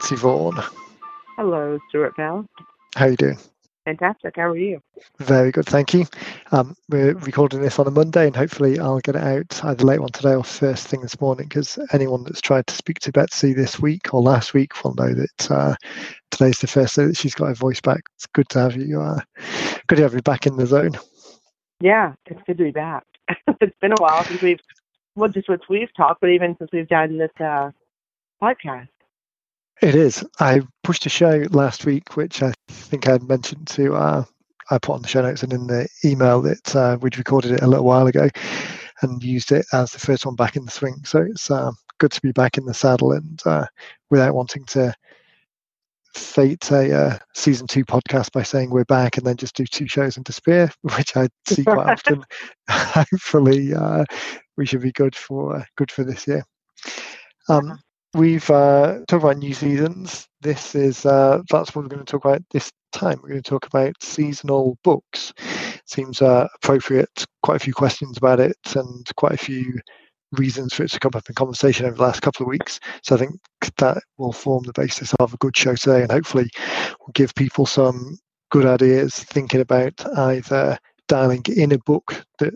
Betsey Vaughan. Hello, Stuart Bell. How are you doing? Fantastic. How are you? Very good, thank you. Um, we're recording this on a Monday, and hopefully, I'll get it out either late on today or first thing this morning. Because anyone that's tried to speak to Betsey this week or last week will know that uh, today's the first day that she's got her voice back. It's good to have you. Uh, good to have you back in the zone. Yeah, it's good to be back. it's been a while since we've, well, just since we've talked, but even since we've done this uh, podcast. It is. I pushed a show last week, which I think I had mentioned to. Uh, I put on the show notes and in the email that uh, we'd recorded it a little while ago, and used it as the first one back in the swing. So it's uh, good to be back in the saddle and uh, without wanting to fate a uh, season two podcast by saying we're back and then just do two shows and disappear, which I see quite often. Hopefully, uh, we should be good for good for this year. Um, We've uh, talked about new seasons. This is uh, that's what we're going to talk about this time. We're going to talk about seasonal books. Seems uh, appropriate. Quite a few questions about it, and quite a few reasons for it to come up in conversation over the last couple of weeks. So I think that will form the basis of a good show today, and hopefully will give people some good ideas thinking about either dialing in a book that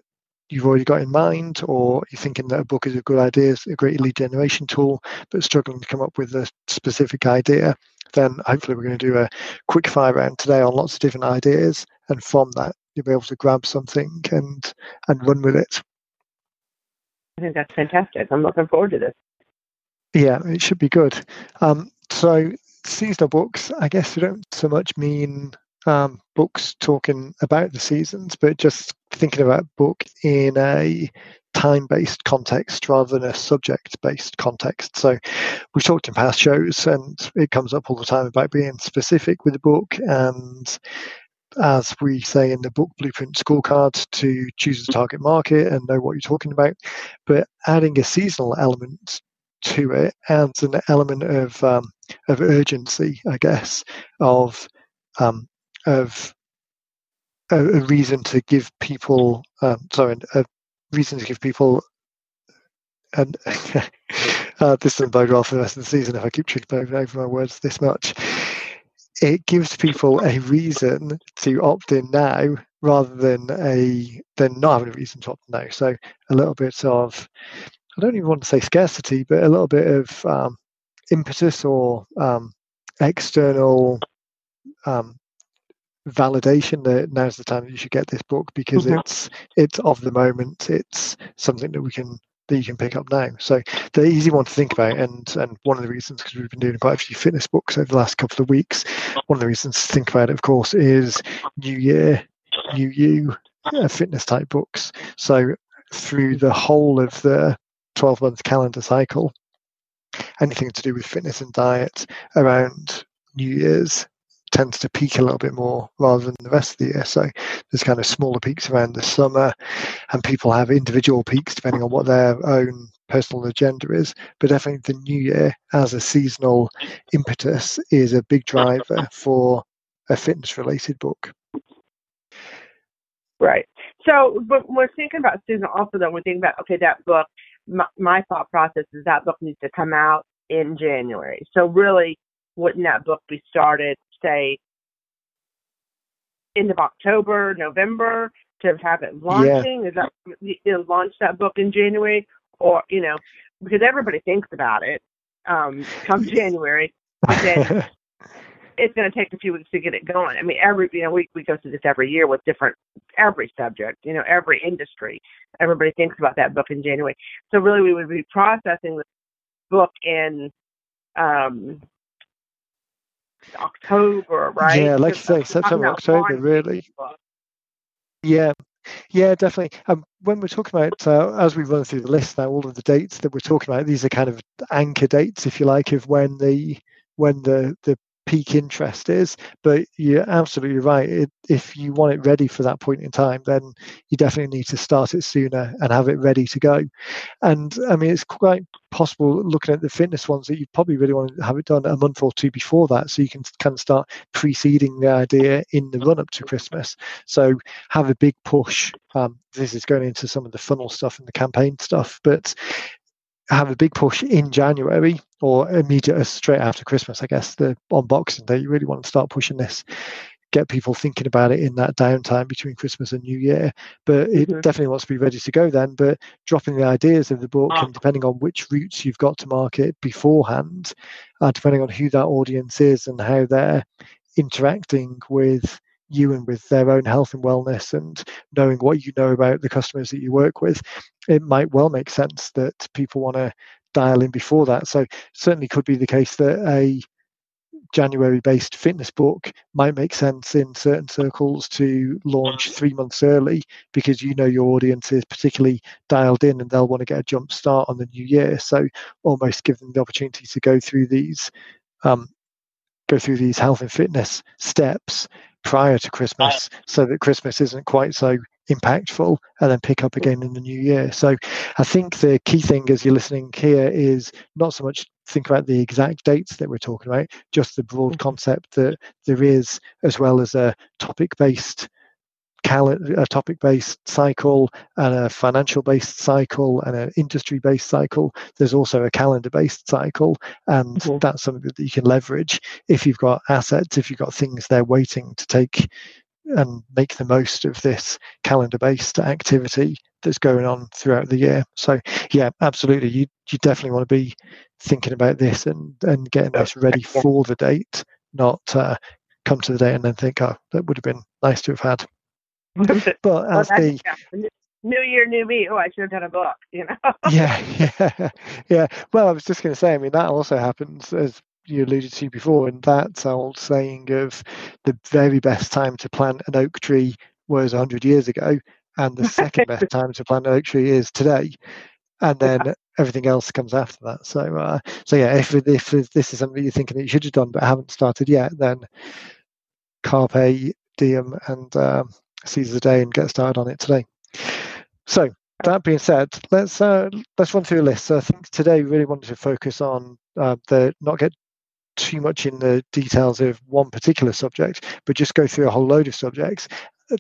you've already got in mind, or you're thinking that a book is a good idea, it's a great lead generation tool, but struggling to come up with a specific idea, then hopefully we're going to do a quick fire round today on lots of different ideas, and from that you'll be able to grab something and and run with it. I think that's fantastic. I'm looking forward to this. Yeah, it should be good. Um, so seasonal books, I guess, they don't so much mean um, books talking about the seasons, but just thinking about book in a time-based context rather than a subject-based context. So we've talked in past shows, and it comes up all the time about being specific with the book and as we say in the book blueprint scorecard to choose a target market and know what you're talking about but adding a seasonal element to it adds an element of um, of urgency i guess of um, of a, a reason to give people um, sorry a reason to give people and uh, this doesn't bode well for the rest of the season if I keep tripping over, my words this much. It gives people a reason to opt in now rather than a than not having a reason to opt in now. So a little bit of I don't even want to say scarcity, but a little bit of um, impetus or um, external um, validation that now's the time that you should get this book because mm-hmm. it's it's of the moment. It's something that we can that you can pick up now. So the easy one to think about and and one of the reasons because we've been doing quite a few fitness books over the last couple of weeks one of the reasons to think about it of course is new year new you uh, fitness type books. So through the whole of the 12 month calendar cycle anything to do with fitness and diet around new year's tends to peak a little bit more rather than the rest of the year. So there's kind of smaller peaks around the summer, and people have individual peaks depending on what their own personal agenda is. But definitely the new year as a seasonal impetus is a big driver for a fitness related book. Right. So, but we're thinking about seasonal also, though, we're thinking about, okay, that book, my, my thought process is that book needs to come out in January. So, really, wouldn't that book be started say end of October, November to have it launching? Yeah. Is that you know, launch that book in January, or you know, because everybody thinks about it um, come January, then it's going to take a few weeks to get it going. I mean, every you know we we go through this every year with different every subject, you know, every industry. Everybody thinks about that book in January. So really, we would be processing the book in um, October, right? Yeah, like you say, September, October, really. Yeah, yeah, definitely. Um, when we're talking about, uh, as we run through the list now, all of the dates that we're talking about, these are kind of anchor dates, if you like, of when the when the the peak interest is. But you're absolutely right. It, if you want it ready for that point in time, then you definitely need to start it sooner and have it ready to go. And I mean, it's quite possible looking at the fitness ones that you probably really want to have it done a month or two before that, so you can kind of start preceding the idea in the run up to Christmas. So have a big push. Um, this is going into some of the funnel stuff and the campaign stuff, but have a big push in January or immediate straight after Christmas, I guess, the on Boxing Day. You really want to start pushing this, get people thinking about it in that downtime between Christmas and New Year. But it mm-hmm. definitely wants to be ready to go then. But dropping the ideas of the book and depending on which routes you've got to market beforehand, uh, depending on who that audience is and how they're interacting with you and with their own health and wellness and knowing what you know about the customers that you work with, it might well make sense that people want to dial in before that. So certainly could be the case that a January based fitness book might make sense in certain circles to launch three months early because you know your audience is particularly dialed in and they'll want to get a jump start on the new year. So almost give them the opportunity to go through these um, go through these health and fitness steps prior to Christmas so that Christmas isn't quite so impactful and then pick up again in the new year. So I think the key thing as you're listening here is not so much think about the exact dates that we're talking about, just the broad mm-hmm. concept that there is, as well as a topic based a topic based cycle and a financial based cycle and an industry based cycle. There's also a calendar based cycle, and mm-hmm. that's something that you can leverage if you've got assets, if you've got things there waiting to take and make the most of this calendar based activity that's going on throughout the year. So yeah, absolutely. You you definitely want to be thinking about this and, and getting this ready for the date, not uh, come to the date and then think, oh, that would have been nice to have had. but as well, the yeah. New Year, new me. Oh, I should have done a book. You know. yeah, yeah, yeah. Well, I was just going to say. I mean, that also happens as you alluded to before, and that old saying of the very best time to plant an oak tree was hundred years ago, and the second best time to plant an oak tree is today, and then yeah. everything else comes after that. So, uh, so yeah, if, if if this is something you're thinking that you should have done but haven't started yet, then carpe diem and um, seize the day and get started on it today. So that being said, let's uh, let's run through a list. So I think today we really wanted to focus on uh, the not get too much in the details of one particular subject, but just go through a whole load of subjects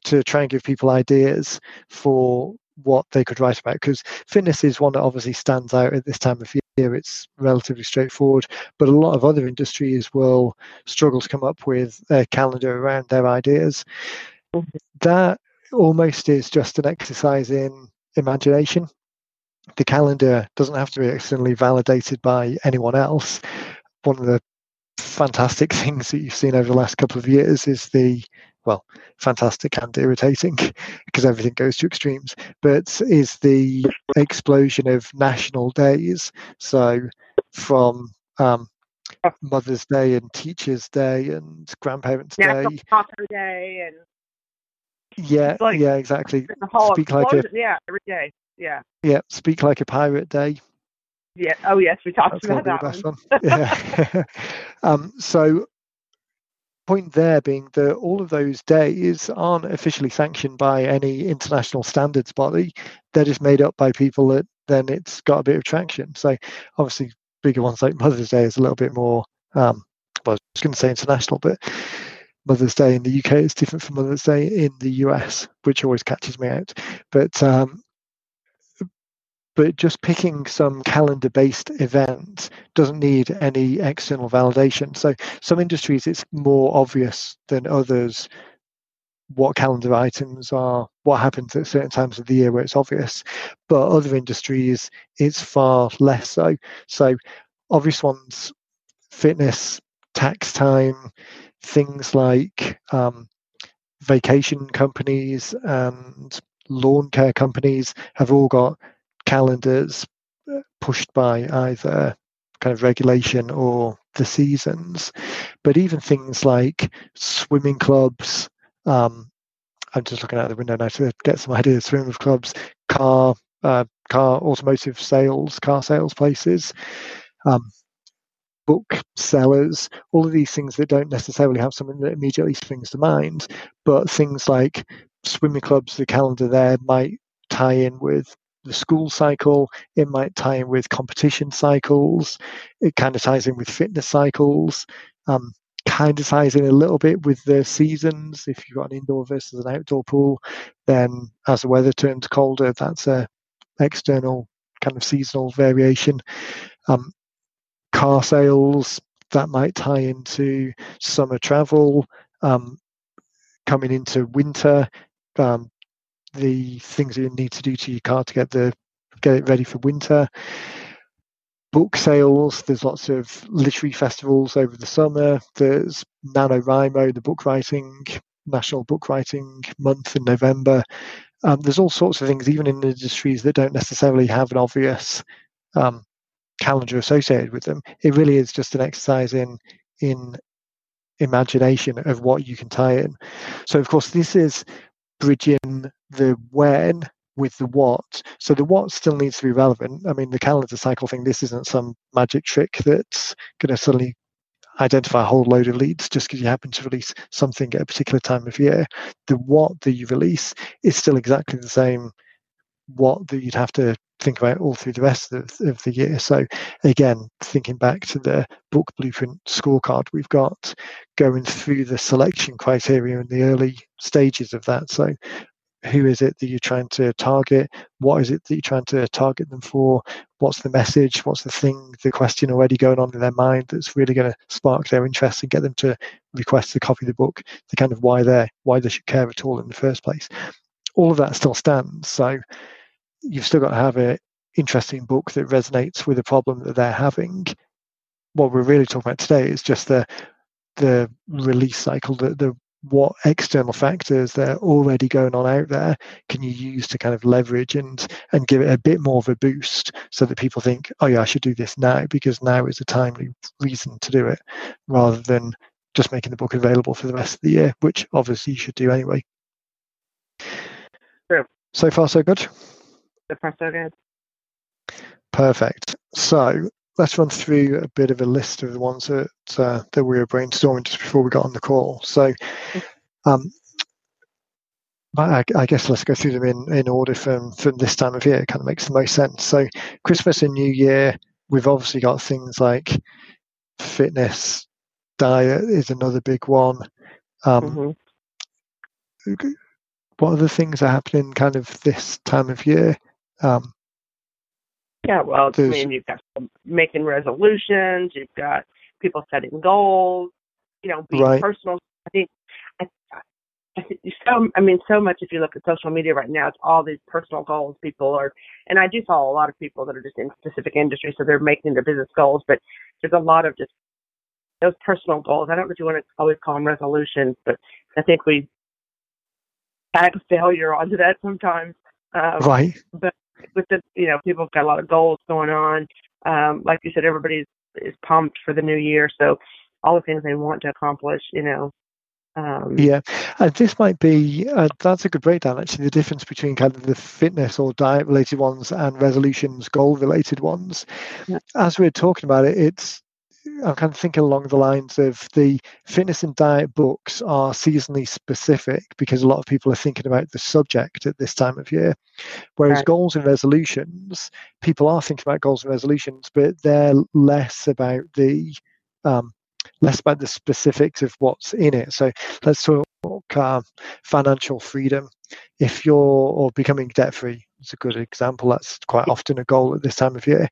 to try and give people ideas for what they could write about. Because fitness is one that obviously stands out at this time of year. It's relatively straightforward, but a lot of other industries will struggle to come up with a calendar around their ideas that almost is just an exercise in imagination. The calendar doesn't have to be externally validated by anyone else. One of the fantastic things that you've seen over the last couple of years is the well, fantastic and irritating because everything goes to extremes, but is the explosion of national days. So from um, Mother's Day and Teachers' Day and Grandparents' National Day, Day and yeah, like, yeah, exactly. Speak like a yeah every day. Yeah. Yeah, speak like a pirate day. Yeah. Oh yes, we talked That's about that one. one. yeah. um, so point there being that all of those days aren't officially sanctioned by any international standards body. They're just made up by people that then it's got a bit of traction. So obviously bigger ones like Mother's Day is a little bit more um, well, I was going to say international, but Mother's Day in the UK is different from Mother's Day in the US, which always catches me out. But um, but just picking some calendar based event doesn't need any external validation. So some industries it's more obvious than others what calendar items are, what happens at certain times of the year where it's obvious. But other industries it's far less so. So obvious ones, fitness, tax time, things like um, vacation companies and lawn care companies have all got calendars uh, pushed by either kind of regulation or the seasons. But even things like swimming clubs, um, I'm just looking out the window now to get some ideas. Swimming clubs, car, uh, car, automotive sales, car sales places, um, book sellers, all of these things that don't necessarily have something that immediately springs to mind, but things like swimming clubs, the calendar there might tie in with the school cycle, it might tie in with competition cycles, it kind of ties in with fitness cycles. Um, kind of ties in a little bit with the seasons. If you've got an indoor versus an outdoor pool, then as the weather turns colder, that's a external kind of seasonal variation. Um, car sales that might tie into summer travel, um, coming into winter, um, the things that you need to do to your car to get the get it ready for winter. Book sales. There's lots of literary festivals over the summer. There's NaNoWriMo, the book writing National Book Writing Month in November. Um, there's all sorts of things, even in industries that don't necessarily have an obvious um, calendar associated with them. It really is just an exercise in in imagination of what you can tie in. So, of course, this is bridging the when with the what. So the what still needs to be relevant. I mean, the calendar cycle thing, this isn't some magic trick that's going to suddenly identify a whole load of leads just because you happen to release something at a particular time of year. The what that you release is still exactly the same what that you'd have to think about all through the rest of, of the year. So again, thinking back to the book blueprint scorecard we've got, going through the selection criteria in the early stages of that. So who is it that you're trying to target? What is it that you're trying to target them for? What's the message? What's the thing, the question already going on in their mind that's really going to spark their interest and get them to request a copy of the book? The kind of why they why they should care at all in the first place. All of that still stands. So you've still got to have an interesting book that resonates with the problem that they're having. What we're really talking about today is just the the release cycle, the, the what external factors that are already going on out there can you use to kind of leverage and and give it a bit more of a boost so that people think oh yeah i should do this now because now is a timely reason to do it rather than just making the book available for the rest of the year which obviously you should do anyway True. so far so good so far so good perfect so let's run through a bit of a list of the ones that uh, that we were brainstorming just before we got on the call. So, um, I, I, guess let's go through them in, in order from from this time of year. It kind of makes the most sense. So, Christmas and New Year, we've obviously got things like fitness, diet is another big one. Um, mm-hmm. What other things are happening kind of this time of year? Um, yeah, well, I mean, you've got making resolutions, you've got people setting goals, you know, being right. personal. I think, I, I think so. I mean, so much. If you look at social media right now, it's all these personal goals. People are, and I do follow a lot of people that are just in specific industries, so they're making their business goals. But there's a lot of just those personal goals. I don't know if you want to always call them resolutions, but I think we tag failure onto that sometimes. Um, right. But with the you know people have got a lot of goals going on. Um, like you said, everybody's is pumped for the new year, so all the things they want to accomplish, you know. Um, yeah, and this might be uh, that's a good breakdown. Actually, the difference between kind of the fitness or diet related ones and resolutions, goal related ones. Yeah. As we're talking about it, it's I'm kind of thinking along the lines of the fitness and diet books are seasonally specific because a lot of people are thinking about the subject at this time of year. Whereas right. goals and resolutions, people are thinking about goals and resolutions, but they're less about the um, less about the specifics of what's in it. So let's talk uh, financial freedom. If you're or becoming debt free, it's a good example. That's quite often a goal at this time of year.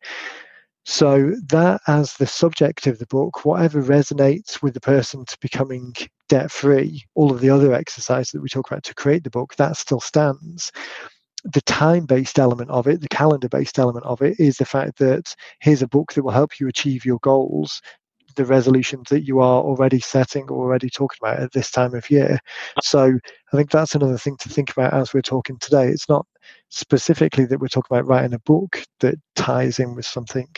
So, that as the subject of the book, whatever resonates with the person to becoming debt free, all of the other exercises that we talk about to create the book, that still stands. The time based element of it, the calendar based element of it, is the fact that here's a book that will help you achieve your goals, the resolutions that you are already setting or already talking about at this time of year. So, I think that's another thing to think about as we're talking today. It's not specifically that we're talking about writing a book that ties in with something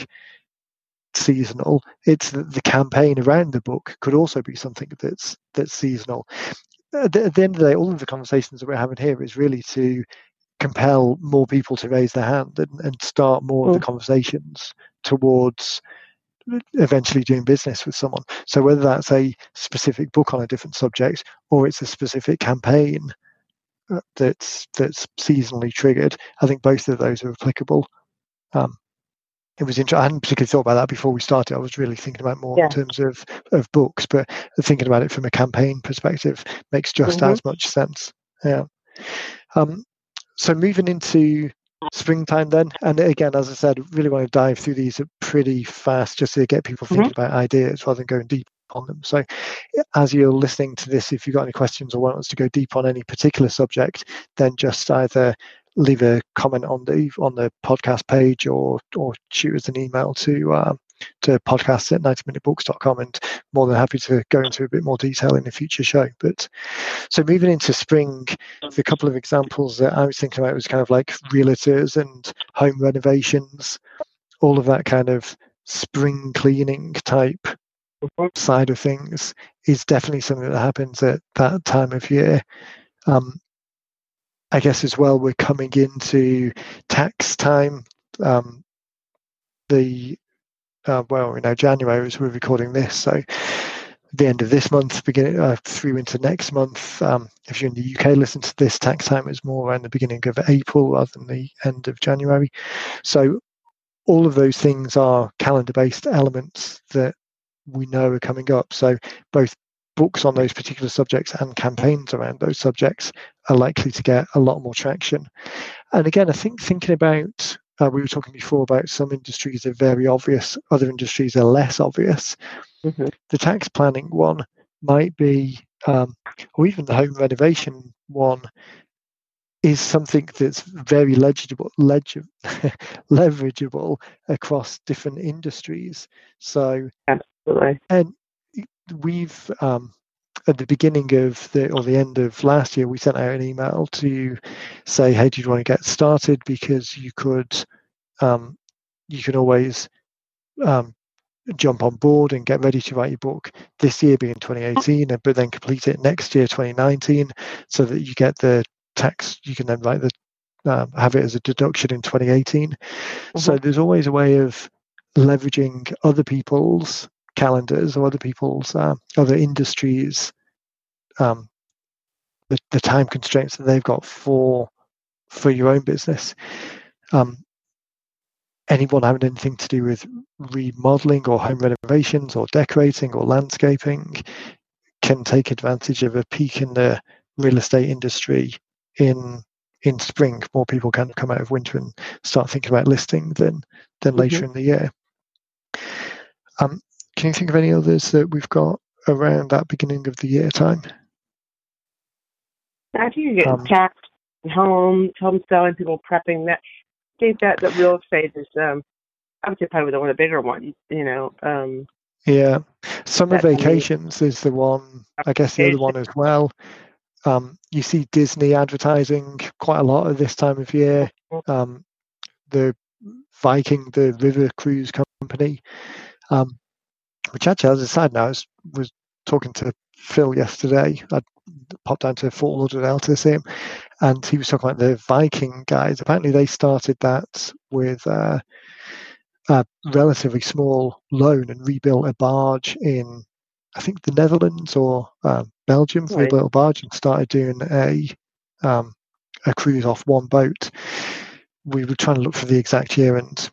seasonal it's that the campaign around the book could also be something that's that's seasonal at the, at the end of the day all of the conversations that we're having here is really to compel more people to raise their hand and, and start more mm. of the conversations towards eventually doing business with someone so whether that's a specific book on a different subject or it's a specific campaign that's that's seasonally triggered. I think both of those are applicable. Um, it was interesting. I hadn't particularly thought about that before we started. I was really thinking about more yeah. in terms of of books, but thinking about it from a campaign perspective makes just mm-hmm. as much sense. Yeah. Um, so moving into springtime then. And again, as I said, really want to dive through these pretty fast just to get people thinking mm-hmm. about ideas rather than going deep on them. So, as you're listening to this, if you've got any questions or want us to go deep on any particular subject, then just either leave a comment on the on the podcast page or or shoot us an email to uh, to podcasts at 90minutebooks.com and more than happy to go into a bit more detail in a future show. But so moving into spring, the couple of examples that I was thinking about was kind of like realtors and home renovations, all of that kind of spring cleaning type. Side of things is definitely something that happens at that time of year. Um, I guess as well, we're coming into tax time. Um, the uh, well, you know, January as we're recording this, so the end of this month, beginning uh, through into next month. Um, if you're in the UK, listen to this tax time is more around the beginning of April rather than the end of January. So all of those things are calendar-based elements that we know are coming up. So both books on those particular subjects and campaigns around those subjects are likely to get a lot more traction. And again, I think thinking about uh, we were talking before about some industries are very obvious, other industries are less obvious. Mm-hmm. The tax planning one might be, um, or even the home renovation one, is something that's very legible, leg- leverageable across different industries. So, absolutely, and we've um, at the beginning of the or the end of last year, we sent out an email to say, "Hey, do you want to get started?" Because you could, um, you can always um, jump on board and get ready to write your book this year, being 2018, but then complete it next year, 2019, so that you get the tax. You can then write the um, have it as a deduction in 2018. Mm-hmm. So there's always a way of leveraging other people's calendars or other people's uh, other industries um, the, the time constraints that they've got for for your own business. Um, anyone having anything to do with remodeling or home renovations or decorating or landscaping can take advantage of a peak in the real estate industry in in spring. More people can come out of winter and start thinking about listing than than mm-hmm. later in the year. Um, can you think of any others that we've got around that beginning of the year time? I think you get um, tax, home, home selling, people prepping. That I think that the real estate is, um, I would say probably the one of the bigger ones. You know. Um, yeah, summer vacations is the one. I guess the other one as well. Um, you see Disney advertising quite a lot at this time of year. Mm-hmm. Um, the Viking, the river cruise company, um, which actually, as a side note, I was, was talking to Phil yesterday. I popped down to Fort Lauderdale to see him, and he was talking about the Viking guys. Apparently, they started that with uh, a relatively small loan and rebuilt a barge in, I think, the Netherlands or uh, Belgium. Right. Rebuilt a barge and started doing a um, a cruise off one boat. We were trying to look for the exact year, and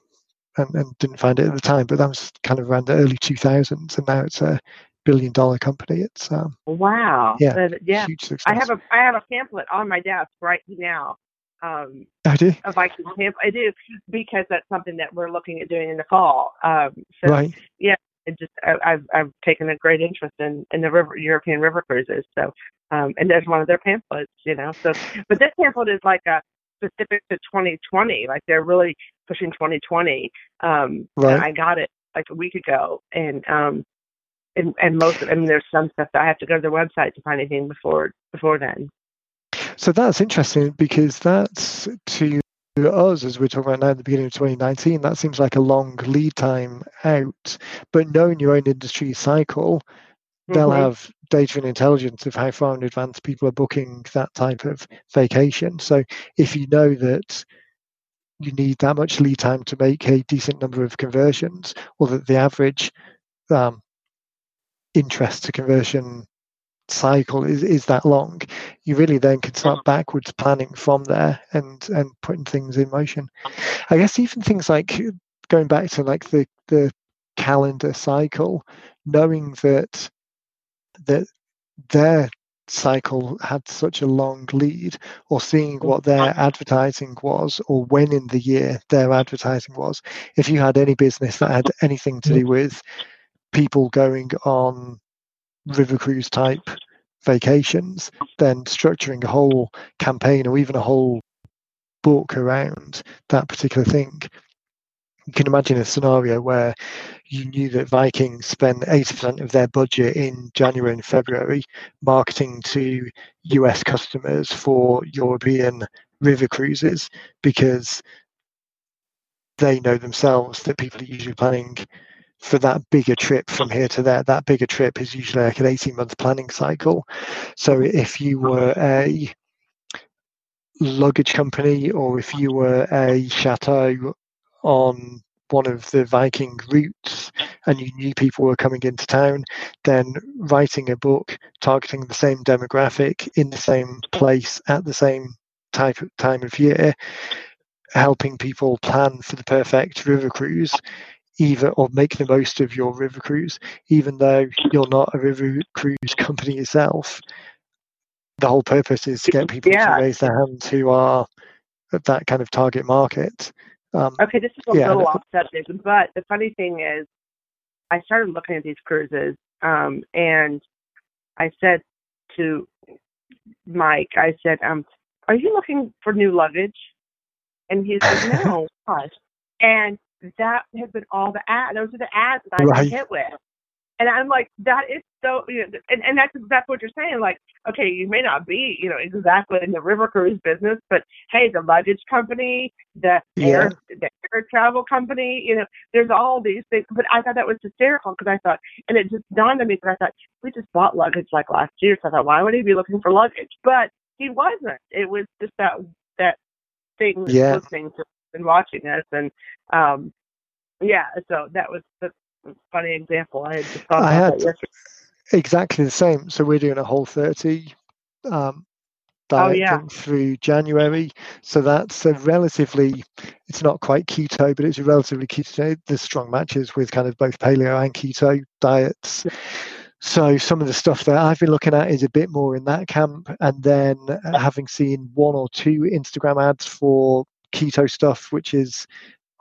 and, and didn't find it at the time, but that was kind of around the early 2000s, and now it's a billion dollar company. It's um, wow, yeah, uh, yeah. I have a I have a pamphlet on my desk right now. Um, I do. A Viking pamphlet. I do because that's something that we're looking at doing in the fall. Um, so right. yeah, it just I, have I've taken a great interest in in the river European river cruises. So um, and there's one of their pamphlets, you know. So but this pamphlet is like a specific to 2020. Like they're really pushing 2020. Um, right. I got it like a week ago, and um, and and most. Of, I mean, there's some stuff that I have to go to their website to find anything before before then. So that's interesting because that's to us, as we're talking about now at the beginning of 2019, that seems like a long lead time out. But knowing your own industry cycle, they'll mm-hmm. have data and intelligence of how far in advance people are booking that type of vacation. So if you know that you need that much lead time to make a decent number of conversions, or that the average um, interest to conversion cycle is, is that long, you really then can start backwards planning from there and and putting things in motion. I guess even things like going back to like the the calendar cycle, knowing that that their cycle had such a long lead or seeing what their advertising was or when in the year their advertising was. If you had any business that had anything to mm-hmm. do with people going on river cruise type vacations then structuring a whole campaign or even a whole book around that particular thing you can imagine a scenario where you knew that Vikings spend 80% of their budget in January and February marketing to US customers for European river cruises because they know themselves that people are usually planning for that bigger trip from here to there. That bigger trip is usually like an 18 month planning cycle. So if you were a luggage company or if you were a chateau on one of the Viking routes and you knew people were coming into town, then writing a book targeting the same demographic in the same place at the same type of time of year, helping people plan for the perfect river cruise, either or make the most of your river cruise, even though you're not a river cruise company yourself. The whole purpose is to get people yeah. to raise their hands who are that kind of target market. Um, okay, this is a yeah, little off subject, but the funny thing is, I started looking at these cruises, um, and I said to Mike, I said, um, "Are you looking for new luggage?" And he said, "No, gosh." And that has been all the ads. Those are the ads that I've right. hit with. And I'm like, that is so, you know, and, and that's exactly what you're saying. Like, okay, you may not be, you know, exactly in the river cruise business, but hey, the luggage company, the yeah. air, the air travel company, you know, there's all these things. But I thought that was hysterical because I thought, and it just dawned on me because I thought we just bought luggage like last year, so I thought, why would he be looking for luggage? But he wasn't. It was just that that thing yeah. listening to and watching us, and um, yeah. So that was the funny example. I had just thought I had exactly the same. So we're doing a Whole30 um, oh, yeah. through January. So that's a relatively, it's not quite keto, but it's a relatively keto. There's strong matches with kind of both paleo and keto diets. Yeah. So some of the stuff that I've been looking at is a bit more in that camp, and then having seen one or two Instagram ads for keto stuff, which is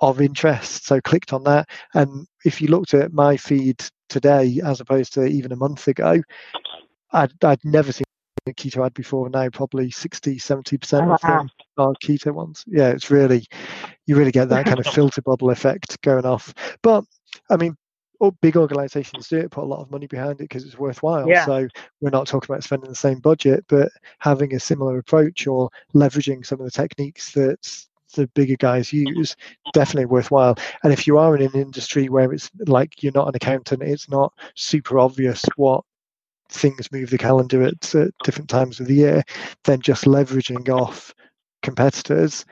of interest. So clicked on that. And if you looked at my feed today, as opposed to even a month ago, I'd, I'd never seen a keto ad before. Now probably 60, 70% oh, of them are keto ones. Yeah, it's really, you really get that kind of filter bubble effect going off. But I mean, big organizations do it, put a lot of money behind it because it's worthwhile. Yeah. So we're not talking about spending the same budget, but having a similar approach or leveraging some of the techniques that the bigger guys mm-hmm. use definitely worthwhile. And if you are in an industry where it's like you're not an accountant it's not super obvious what things move the calendar at, at different times of the year then just leveraging off competitors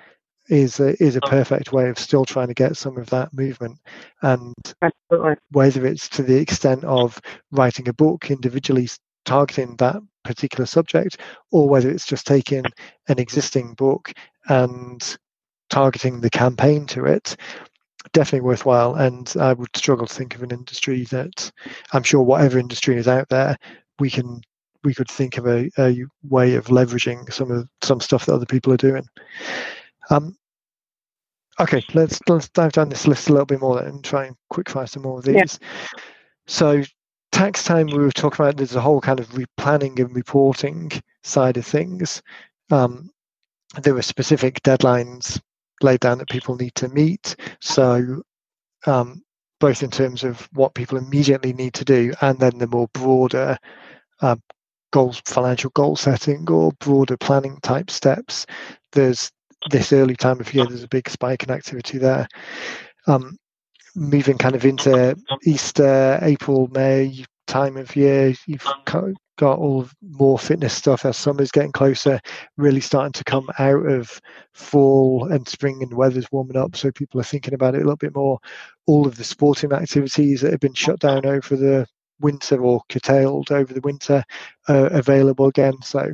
is a, is a oh. perfect way of still trying to get some of that movement. And Absolutely. whether it's to the extent of writing a book individually targeting that particular subject or whether it's just taking an existing book and targeting the campaign to it, definitely worthwhile. And I would struggle to think of an industry that I'm sure whatever industry is out there, we can we could think of a, a way of leveraging some of some stuff that other people are doing. Um, okay, let's let's dive down this list a little bit more and try and quick fire some more of these. Yeah. So tax time we were talking about there's a whole kind of replanning and reporting side of things. Um, there were specific deadlines laid down that people need to meet. So, um, both in terms of what people immediately need to do, and then the more broader uh, goals, financial goal setting, or broader planning type steps. There's this early time of year. There's a big spike in activity there. Um, moving kind of into Easter, April, May time of year, you've got all more fitness stuff as summer's getting closer, really starting to come out of fall and spring and weather's warming up. So people are thinking about it a little bit more. All of the sporting activities that have been shut down over the winter or curtailed over the winter are available again. So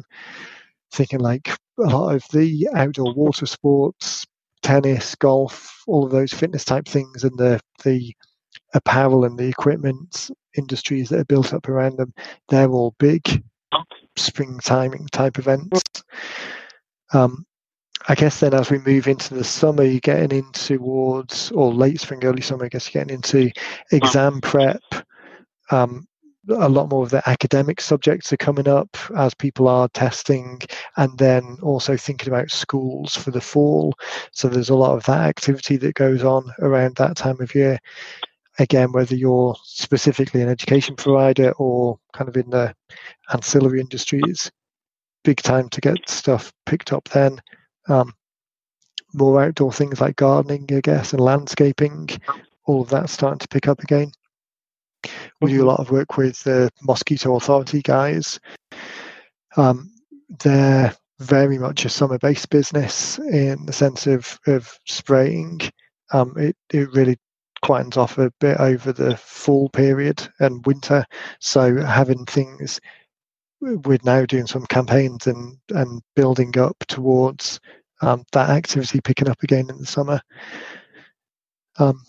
thinking like a lot of the outdoor water sports, tennis, golf, all of those fitness type things and the the apparel and the equipment industries that are built up around them, they're all big. spring timing type events. Um, I guess then as we move into the summer, you're getting in towards, or late spring, early summer, I guess you're getting into exam prep. Um, a lot more of the academic subjects are coming up as people are testing and then also thinking about schools for the fall. So there's a lot of that activity that goes on around that time of year. Again, whether you're specifically an education provider or kind of in the ancillary industries, big time to get stuff picked up then. Um, more outdoor things like gardening, I guess, and landscaping, all of that starting to pick up again. We do a mm-hmm. lot of work with the Mosquito Authority guys. Um, they're very much a summer based business in the sense of, of spraying. Um, it, it really quietens off a bit over the fall period and winter. So having things, we're now doing some campaigns and, and building up towards um, that activity picking up again in the summer. Um,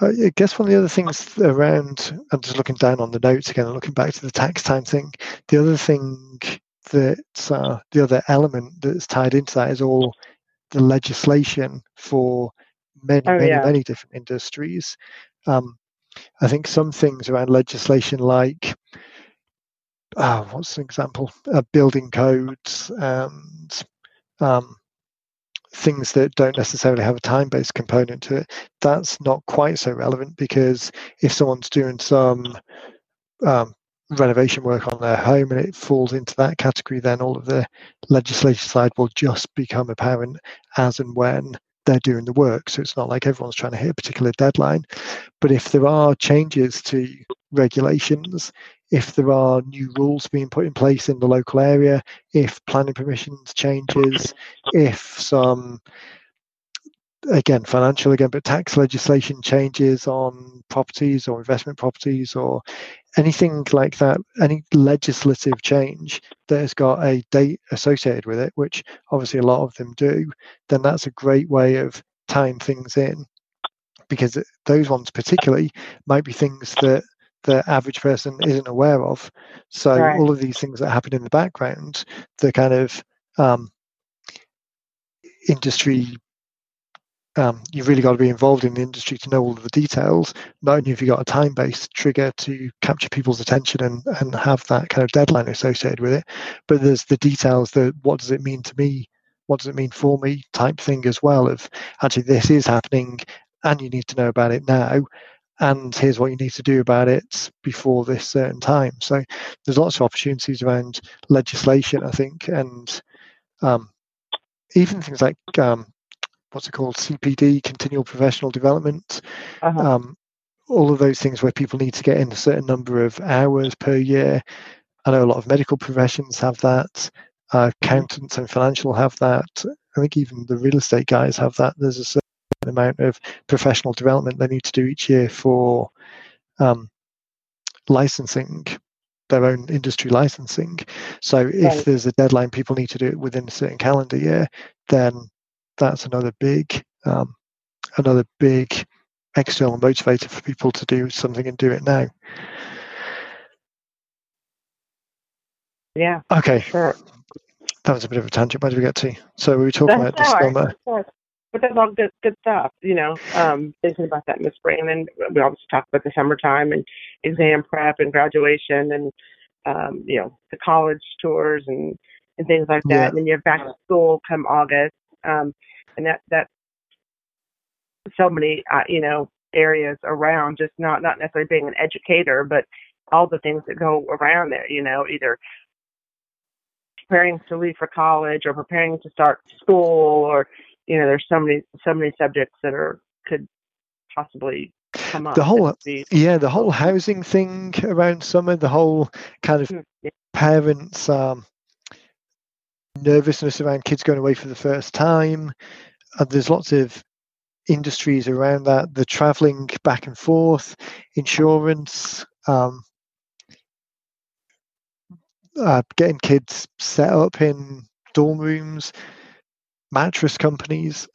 I guess one of the other things around, I'm just looking down on the notes again, and looking back to the tax time thing. The other thing that uh, the other element that's tied into that is all the legislation for many, oh, many, yeah. many different industries. Um, I think some things around legislation, like uh, what's an example? Uh, building codes and um, things that don't necessarily have a time based component to it, that's not quite so relevant because if someone's doing some um, renovation work on their home and it falls into that category, then all of the legislation side will just become apparent as and when they're doing the work. So it's not like everyone's trying to hit a particular deadline. But if there are changes to regulations, if there are new rules being put in place in the local area, if planning permissions changes, if some again financial again but tax legislation changes on properties or investment properties or anything like that any legislative change that has got a date associated with it which obviously a lot of them do then that's a great way of tying things in because those ones particularly might be things that the average person isn't aware of. So right. all of these things that happen in the background, the kind of um, industry, um, you've really got to be involved in the industry to know all of the details. Not only have you got a time-based trigger to capture people's attention and, and have that kind of deadline associated with it, but there's the details that what does it mean to me? What does it mean for me? Type thing as well of actually this is happening and you need to know about it now and here's what you need to do about it before this certain time. So there's lots of opportunities around legislation, I think, and um, even things like um, what's it called, CPD, continual professional development. Uh-huh. Um, all of those things where people need to get in a certain number of hours per year. I know a lot of medical professions have that. Uh, accountants and financial have that. I think even the real estate guys have that. There's a certain amount of professional development they need to do each year for um, licensing their own industry licensing. So if right. there's a deadline, people need to do it within a certain calendar year, then that's another big, um, another big external motivator for people to do something and do it now. Yeah. Okay. Sure. That was a bit of a tangent. Where did we get to? So we were talking That's about summer but that's all good good stuff, you know. Um, thinking about that in the spring, and then we always talk about the summertime and exam prep and graduation, and um, you know the college tours and and things like that. Yeah. And then you have back to school come August, um, and that that so many uh, you know areas around just not not necessarily being an educator, but all the things that go around there. You know, either preparing to leave for college or preparing to start school or you know, there's so many so many subjects that are could possibly come up. The whole yeah, the whole housing thing around summer, the whole kind of mm-hmm. parents um, nervousness around kids going away for the first time. And there's lots of industries around that. The traveling back and forth, insurance. Um, uh, getting kids set up in dorm rooms, mattress companies.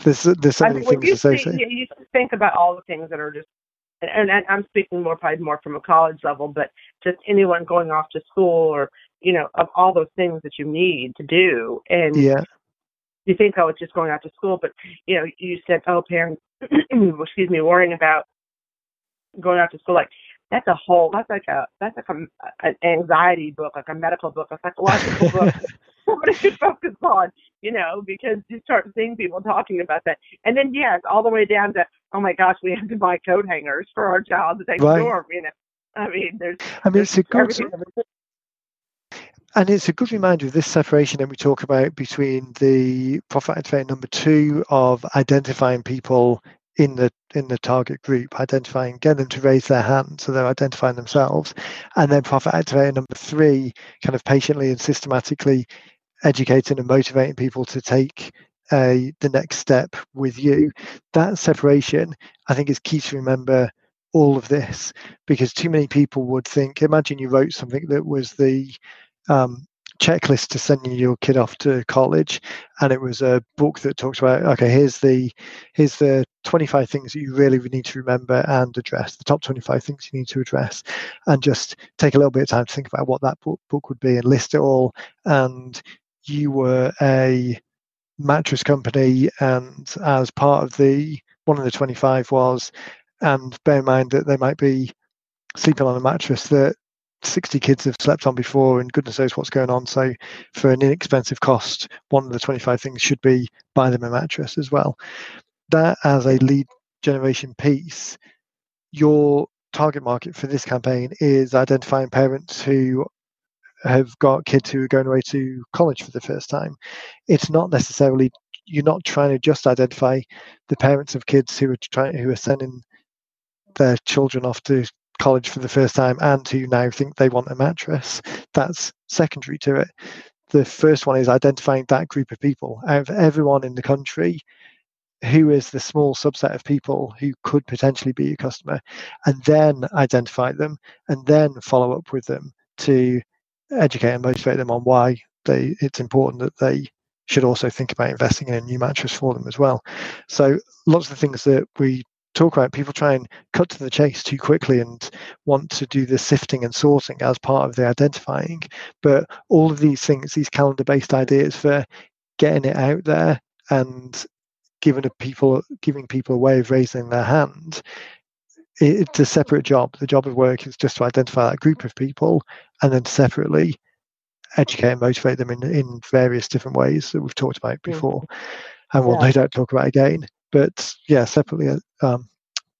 there's there's so many things associated. you, you think about all the things that are just and, and I'm speaking more probably more from a college level, but just anyone going off to school or you know of all those things that you need to do. And yeah, you think oh it's just going out to school, but you know you said oh parents, excuse me, worrying about going out to school like that's a whole that's like a that's like a, an anxiety book like a medical book a psychological book somebody should focus on you know because you start seeing people talking about that and then yes all the way down to oh my gosh we have to buy coat hangers for our child to take right. dorm you know i mean there's i mean it's a good and it's a good reminder of this separation that we talk about between the profit activator number two of identifying people in the in the target group, identifying, get them to raise their hand so they're identifying themselves, and then profit activator number three, kind of patiently and systematically educating and motivating people to take a the next step with you. That separation, I think, is key to remember all of this because too many people would think. Imagine you wrote something that was the um, checklist to sending your kid off to college and it was a book that talks about okay here's the here's the 25 things that you really need to remember and address the top 25 things you need to address and just take a little bit of time to think about what that book, book would be and list it all. And you were a mattress company and as part of the one of the 25 was and bear in mind that they might be sleeping on a mattress that 60 kids have slept on before and goodness knows what's going on. So, for an inexpensive cost, one of the 25 things should be buy them a mattress as well. That as a lead generation piece, your target market for this campaign is identifying parents who have got kids who are going away to college for the first time. It's not necessarily you're not trying to just identify the parents of kids who are trying who are sending their children off to college for the first time and who now think they want a mattress. That's secondary to it. The first one is identifying that group of people out of everyone in the country. Who is the small subset of people who could potentially be your customer, and then identify them, and then follow up with them to educate and motivate them on why they it's important that they should also think about investing in a new mattress for them as well. So lots of the things that we talk about people try and cut to the chase too quickly and want to do the sifting and sorting as part of the identifying but all of these things these calendar based ideas for getting it out there and giving a people giving people a way of raising their hand it's a separate job the job of work is just to identify that group of people and then separately educate and motivate them in, in various different ways that we've talked about before mm. and we'll yeah. no doubt talk about again but yeah, separately um,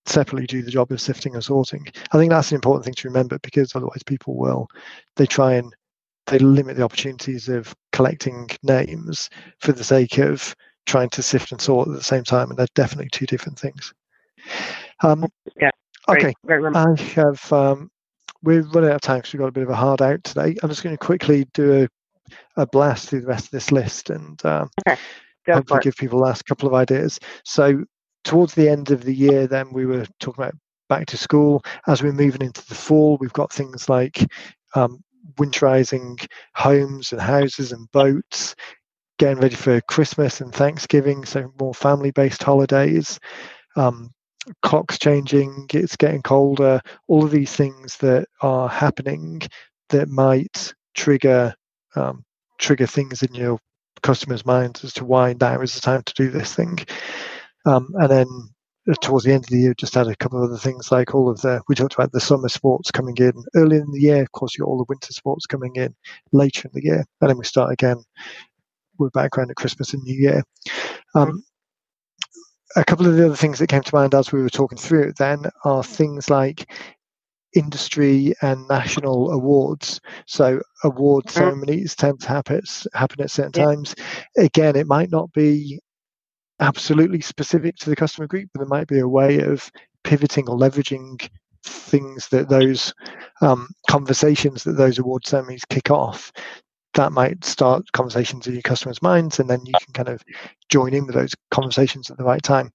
separately do the job of sifting and sorting. I think that's an important thing to remember because otherwise people will they try and they limit the opportunities of collecting names for the sake of trying to sift and sort at the same time, and they're definitely two different things. Um, yeah. Okay. Great I have. Um, we're running out of time because we've got a bit of a hard out today. I'm just going to quickly do a, a blast through the rest of this list and um, okay. Go hopefully give people the last couple of ideas. So towards the end of the year, then we were talking about back to school. As we're moving into the fall, we've got things like um, winterizing homes and houses and boats, getting ready for Christmas and Thanksgiving, so more family-based holidays. Um, clocks changing, it's getting colder. All of these things that are happening that might trigger um, trigger things in your customers' minds as to why now is the time to do this thing. Um, and then uh, towards the end of the year, just had a couple of other things like all of the, we talked about the summer sports coming in early in the year. Of course, you got all the winter sports coming in later in the year. And then we start again with background at Christmas and New Year. Um, a couple of the other things that came to mind as we were talking through it then are things like industry and national awards. So award ceremonies tend to happen, happen at certain yeah. times. Again, it might not be absolutely specific to the customer group, but there might be a way of pivoting or leveraging things that those um, conversations that those award ceremonies kick off that might start conversations in your customers' minds, and then you can kind of join in with those conversations at the right time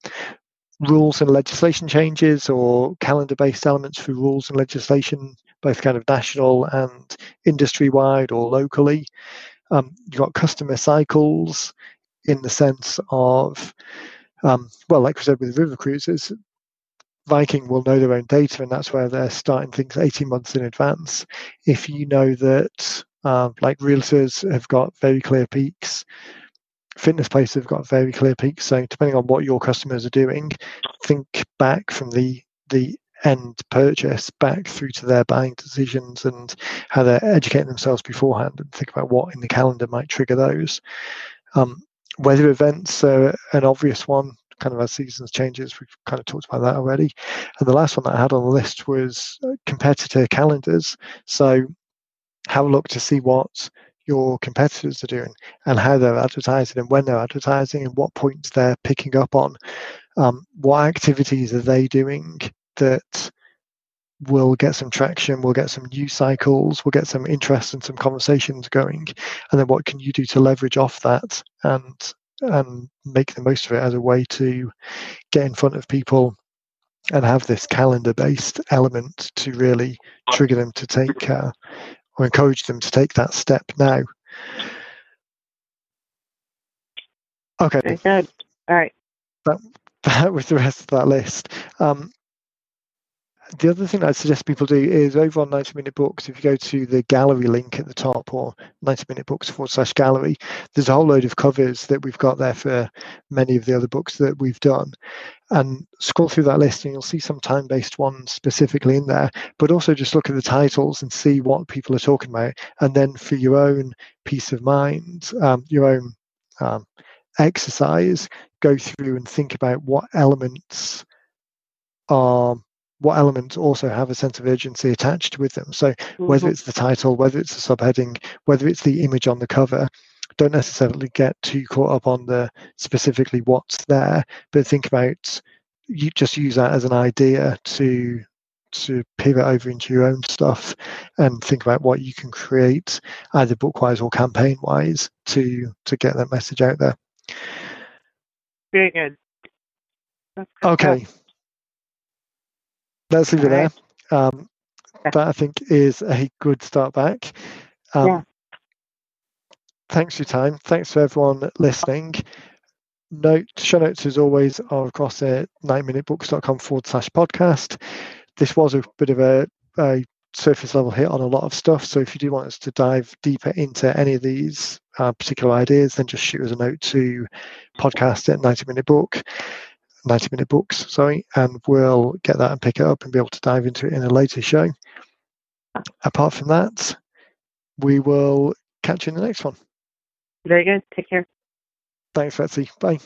rules and legislation changes or calendar based elements for rules and legislation, both kind of national and industry wide or locally. Um, you've got customer cycles in the sense of, um, well, like we said with river cruises, Viking will know their own data, and that's where they're starting things 18 months in advance. If you know that, um, like realtors have got very clear peaks, fitness places have got very clear peaks. So depending on what your customers are doing, think back from the the end purchase back through to their buying decisions and how they're educating themselves beforehand and think about what in the calendar might trigger those. Um, weather events are an obvious one kind of as seasons changes. We've kind of talked about that already. And the last one that I had on the list was uh, competitor calendars. So have a look to see what your competitors are doing and how they're advertising and when they're advertising and what points they're picking up on. Um, what activities are they doing that will get some traction, we'll get some news cycles, we'll get some interest and some conversations going. And then what can you do to leverage off that and and make the most of it as a way to get in front of people and have this calendar based element to really trigger them to take uh, or encourage them to take that step now. Okay. Very good. All right. That, that was the rest of that list. Um, the other thing I'd suggest people do is over on 90 Minute Books, if you go to the gallery link at the top or 90 Minute Books forward slash gallery, there's a whole load of covers that we've got there for many of the other books that we've done. And scroll through that list and you'll see some time based ones specifically in there, but also just look at the titles and see what people are talking about. And then for your own peace of mind, um, your own um, exercise, go through and think about what elements are what elements also have a sense of urgency attached with them. So mm-hmm. whether it's the title, whether it's the subheading, whether it's the image on the cover, don't necessarily get too caught up on the specifically what's there, but think about you just use that as an idea to to pivot over into your own stuff and think about what you can create either bookwise or campaign wise to to get that message out there. Very good. good okay. Let's leave it there. Um, that I think is a good start back. Um, yeah. Thanks for your time. Thanks for everyone listening. Note show notes as always are across at 90minutebooks.com forward slash podcast. This was a bit of a, a surface level hit on a lot of stuff. So if you do want us to dive deeper into any of these uh, particular ideas, then just shoot us a note to podcast at 90 minute book. 90 minute books, sorry, and we'll get that and pick it up and be able to dive into it in a later show. Apart from that, we will catch you in the next one. Very good. Take care. Thanks, Betsey. Bye.